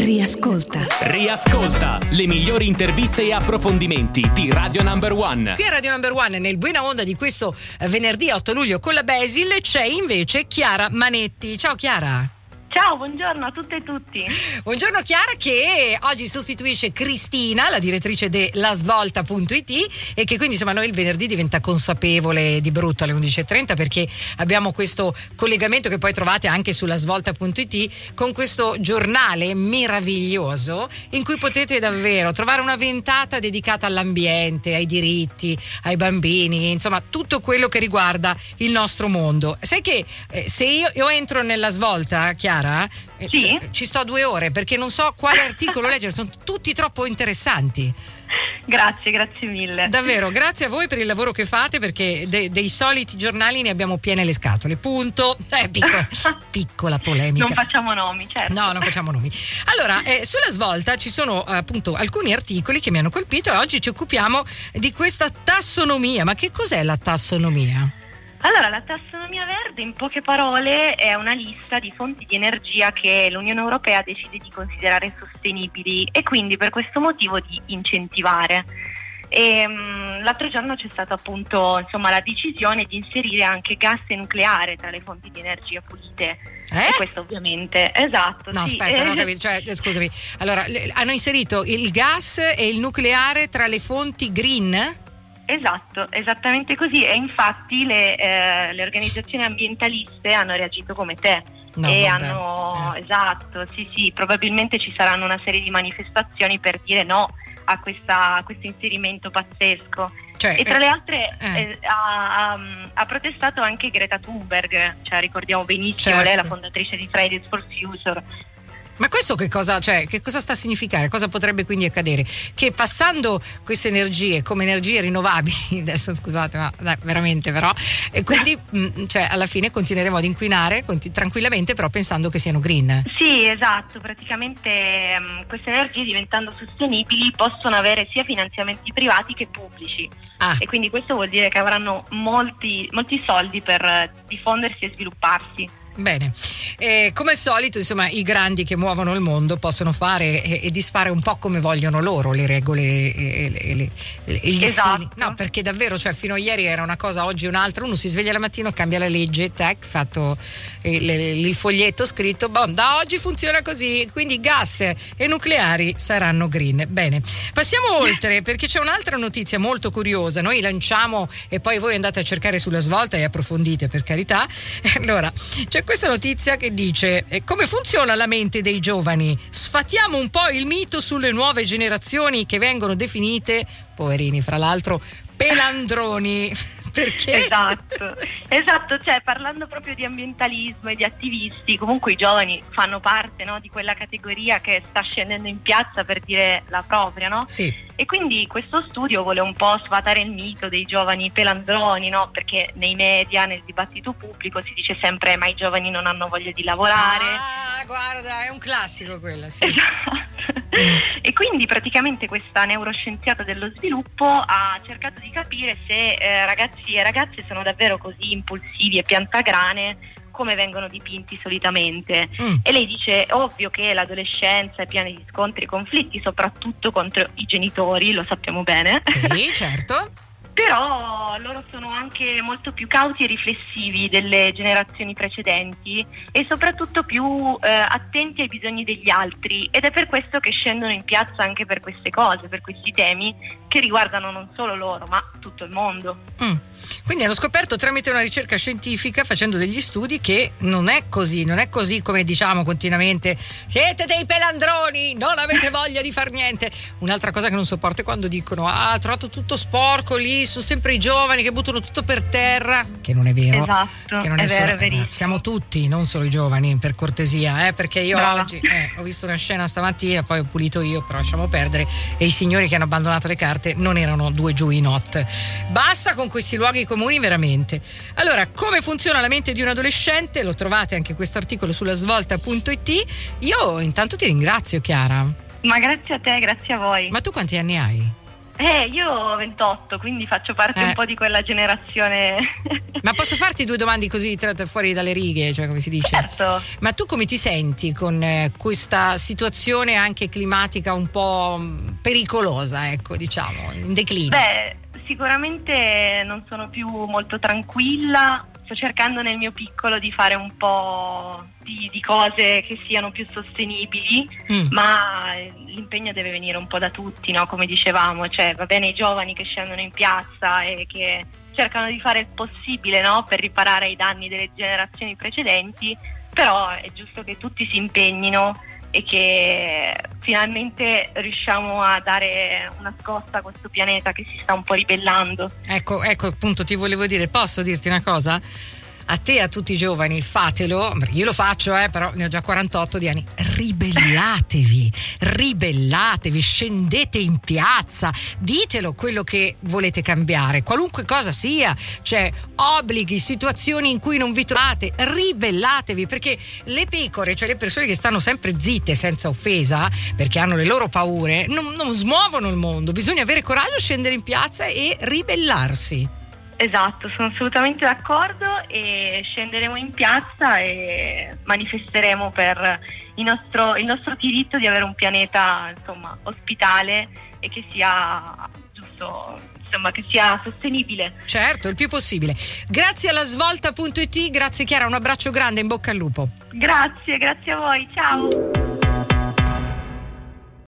Riascolta. Riascolta le migliori interviste e approfondimenti di Radio Number One. Qui a Radio Number One, nel buena onda di questo eh, venerdì 8 luglio con la Basil, c'è invece Chiara Manetti. Ciao Chiara. Ciao, buongiorno a tutte e tutti. Buongiorno Chiara che oggi sostituisce Cristina, la direttrice delasvolta.it e che quindi insomma noi il venerdì diventa consapevole di brutto alle 11.30 perché abbiamo questo collegamento che poi trovate anche sulla svolta.it con questo giornale meraviglioso in cui potete davvero trovare una ventata dedicata all'ambiente, ai diritti, ai bambini, insomma tutto quello che riguarda il nostro mondo. Sai che eh, se io, io entro nella svolta, Chiara, Chiara? Eh, sì. Ci sto due ore perché non so quale articolo leggere, sono tutti troppo interessanti. Grazie, grazie mille. Davvero, grazie a voi per il lavoro che fate perché de- dei soliti giornali ne abbiamo piene le scatole. Punto. Eh, piccola, piccola polemica. Non facciamo nomi, certo. No, non facciamo nomi. Allora, eh, sulla svolta ci sono appunto alcuni articoli che mi hanno colpito e oggi ci occupiamo di questa tassonomia. Ma che cos'è la tassonomia? Allora, la tassonomia verde in poche parole è una lista di fonti di energia che l'Unione Europea decide di considerare sostenibili e quindi per questo motivo di incentivare. E, um, l'altro giorno c'è stata appunto insomma, la decisione di inserire anche gas e nucleare tra le fonti di energia pulite. Eh? E questo ovviamente, esatto. No, sì. aspetta, non ho capito. Cioè, scusami. Allora, le, hanno inserito il gas e il nucleare tra le fonti green? Esatto, esattamente così e infatti le, eh, le organizzazioni ambientaliste hanno reagito come te. No, e vabbè. hanno, Eh. esatto, sì sì, probabilmente ci saranno una serie di manifestazioni per dire no a, questa- a questo inserimento pazzesco. Cioè, E tra eh, le altre eh. eh, ha, ha- ha protestato anche Greta Thunberg, cioè ricordiamo benissimo, Certo. lei è la fondatrice di Fridays for Future. Ma questo che cosa, cioè, che cosa sta a significare? Cosa potrebbe quindi accadere? Che passando queste energie come energie rinnovabili, adesso scusate, ma dai, veramente però, e quindi mh, cioè, alla fine continueremo ad inquinare conti- tranquillamente, però pensando che siano green. Sì, esatto, praticamente ehm, queste energie diventando sostenibili possono avere sia finanziamenti privati che pubblici Ah, e quindi questo vuol dire che avranno molti, molti soldi per diffondersi e svilupparsi. Bene. Eh, come al solito, insomma, i grandi che muovono il mondo possono fare e, e disfare un po' come vogliono loro le regole e, e- e- e- gli Esatto. stili. No, perché davvero, cioè, fino a ieri era una cosa, oggi un'altra. Uno si sveglia la mattina, cambia la legge, tac, fatto eh, il, il foglietto scritto, boh, da oggi funziona così. Quindi gas e nucleari saranno green. Bene, passiamo oltre perché c'è un'altra notizia molto curiosa. Noi lanciamo e poi voi andate a cercare sulla svolta e approfondite, per carità. Allora, c'è questa notizia che dice come funziona la mente dei giovani? Sfatiamo un po' il mito sulle nuove generazioni che vengono definite, poverini fra l'altro, pelandroni. Perché? Esatto, esatto, cioè parlando proprio di ambientalismo e di attivisti, comunque i giovani fanno parte no, di quella categoria che sta scendendo in piazza per dire la propria, no? Sì, E quindi questo studio vuole un po' sfatare il mito dei giovani pelandroni, no? Perché nei media, nel dibattito pubblico si dice sempre ma i giovani non hanno voglia di lavorare. Ah, guarda, è un classico quello, sì. Esatto. E quindi praticamente questa neuroscienziata dello sviluppo ha cercato di capire se eh, ragazzi e ragazze sono davvero così impulsivi e piantagrane come vengono dipinti solitamente. Mm. E lei dice: ovvio che l'adolescenza è piena di scontri e conflitti, soprattutto contro i genitori, lo sappiamo bene. Sì, certo. Però loro sono anche molto più cauti e riflessivi delle generazioni precedenti e soprattutto più eh, attenti ai bisogni degli altri ed è per questo che scendono in piazza anche per queste cose, per questi temi che riguardano non solo loro ma tutto il mondo. Quindi hanno scoperto tramite una ricerca scientifica, facendo degli studi, che non è così, non è così come diciamo continuamente: siete dei pelandroni, non avete voglia di far niente. Un'altra cosa che non sopporto è quando dicono: ah, ho trovato tutto sporco lì, sono sempre i giovani che buttano tutto per terra. Che non è vero. Esatto, Che non è è, vero, solo- è verissimo. siamo tutti, non solo i giovani, per cortesia, eh, perché io Brava. oggi eh, ho visto una scena stamattina, poi ho pulito io, però lasciamo perdere. E i signori che hanno abbandonato le carte non erano due giù in not. Basta con questi luoghi comuni, veramente. Allora, come funziona la mente di un adolescente? Lo trovate anche questo articolo sulla svolta.it. Io intanto ti ringrazio, Chiara. Ma grazie a te, grazie a voi. Ma tu quanti anni hai? Eh, io ho 28, quindi faccio parte Eh. un po' di quella generazione. Ma posso farti due domande così tratte fuori dalle righe, cioè come si dice? certo. Ma tu come ti senti con eh, questa situazione anche climatica un po' pericolosa, ecco, diciamo, in declino? Beh, sicuramente non sono più molto tranquilla. Sto cercando nel mio piccolo di fare un po' di, di cose che siano più sostenibili, Mm. ma eh, l'impegno deve venire un po' da tutti, no? come dicevamo, cioè va bene i giovani che scendono in piazza e che cercano di fare il possibile no? per riparare ai danni delle generazioni precedenti, però è giusto che tutti si impegnino e che finalmente riusciamo a dare una scossa a questo pianeta che si sta un po' ribellando. Ecco, ecco, appunto ti volevo dire, posso dirti una cosa? A te e a tutti i giovani, fatelo, io lo faccio, eh, però ne ho già 48 di anni. Ribellatevi, ribellatevi, scendete in piazza, ditelo quello che volete cambiare, qualunque cosa sia, c'è obblighi, situazioni in cui non vi trovate, ribellatevi perché le pecore, cioè le persone che stanno sempre zitte senza offesa, perché hanno le loro paure, non, non smuovono il mondo, bisogna avere coraggio, scendere in piazza e ribellarsi. Esatto, sono assolutamente d'accordo e scenderemo in piazza e manifesteremo per il nostro, il nostro diritto di avere un pianeta insomma, ospitale e che sia giusto, insomma, che sia sostenibile. Certo, il più possibile. Grazie alla svolta.it, grazie Chiara, un abbraccio grande, in bocca al lupo. Grazie, grazie a voi, ciao!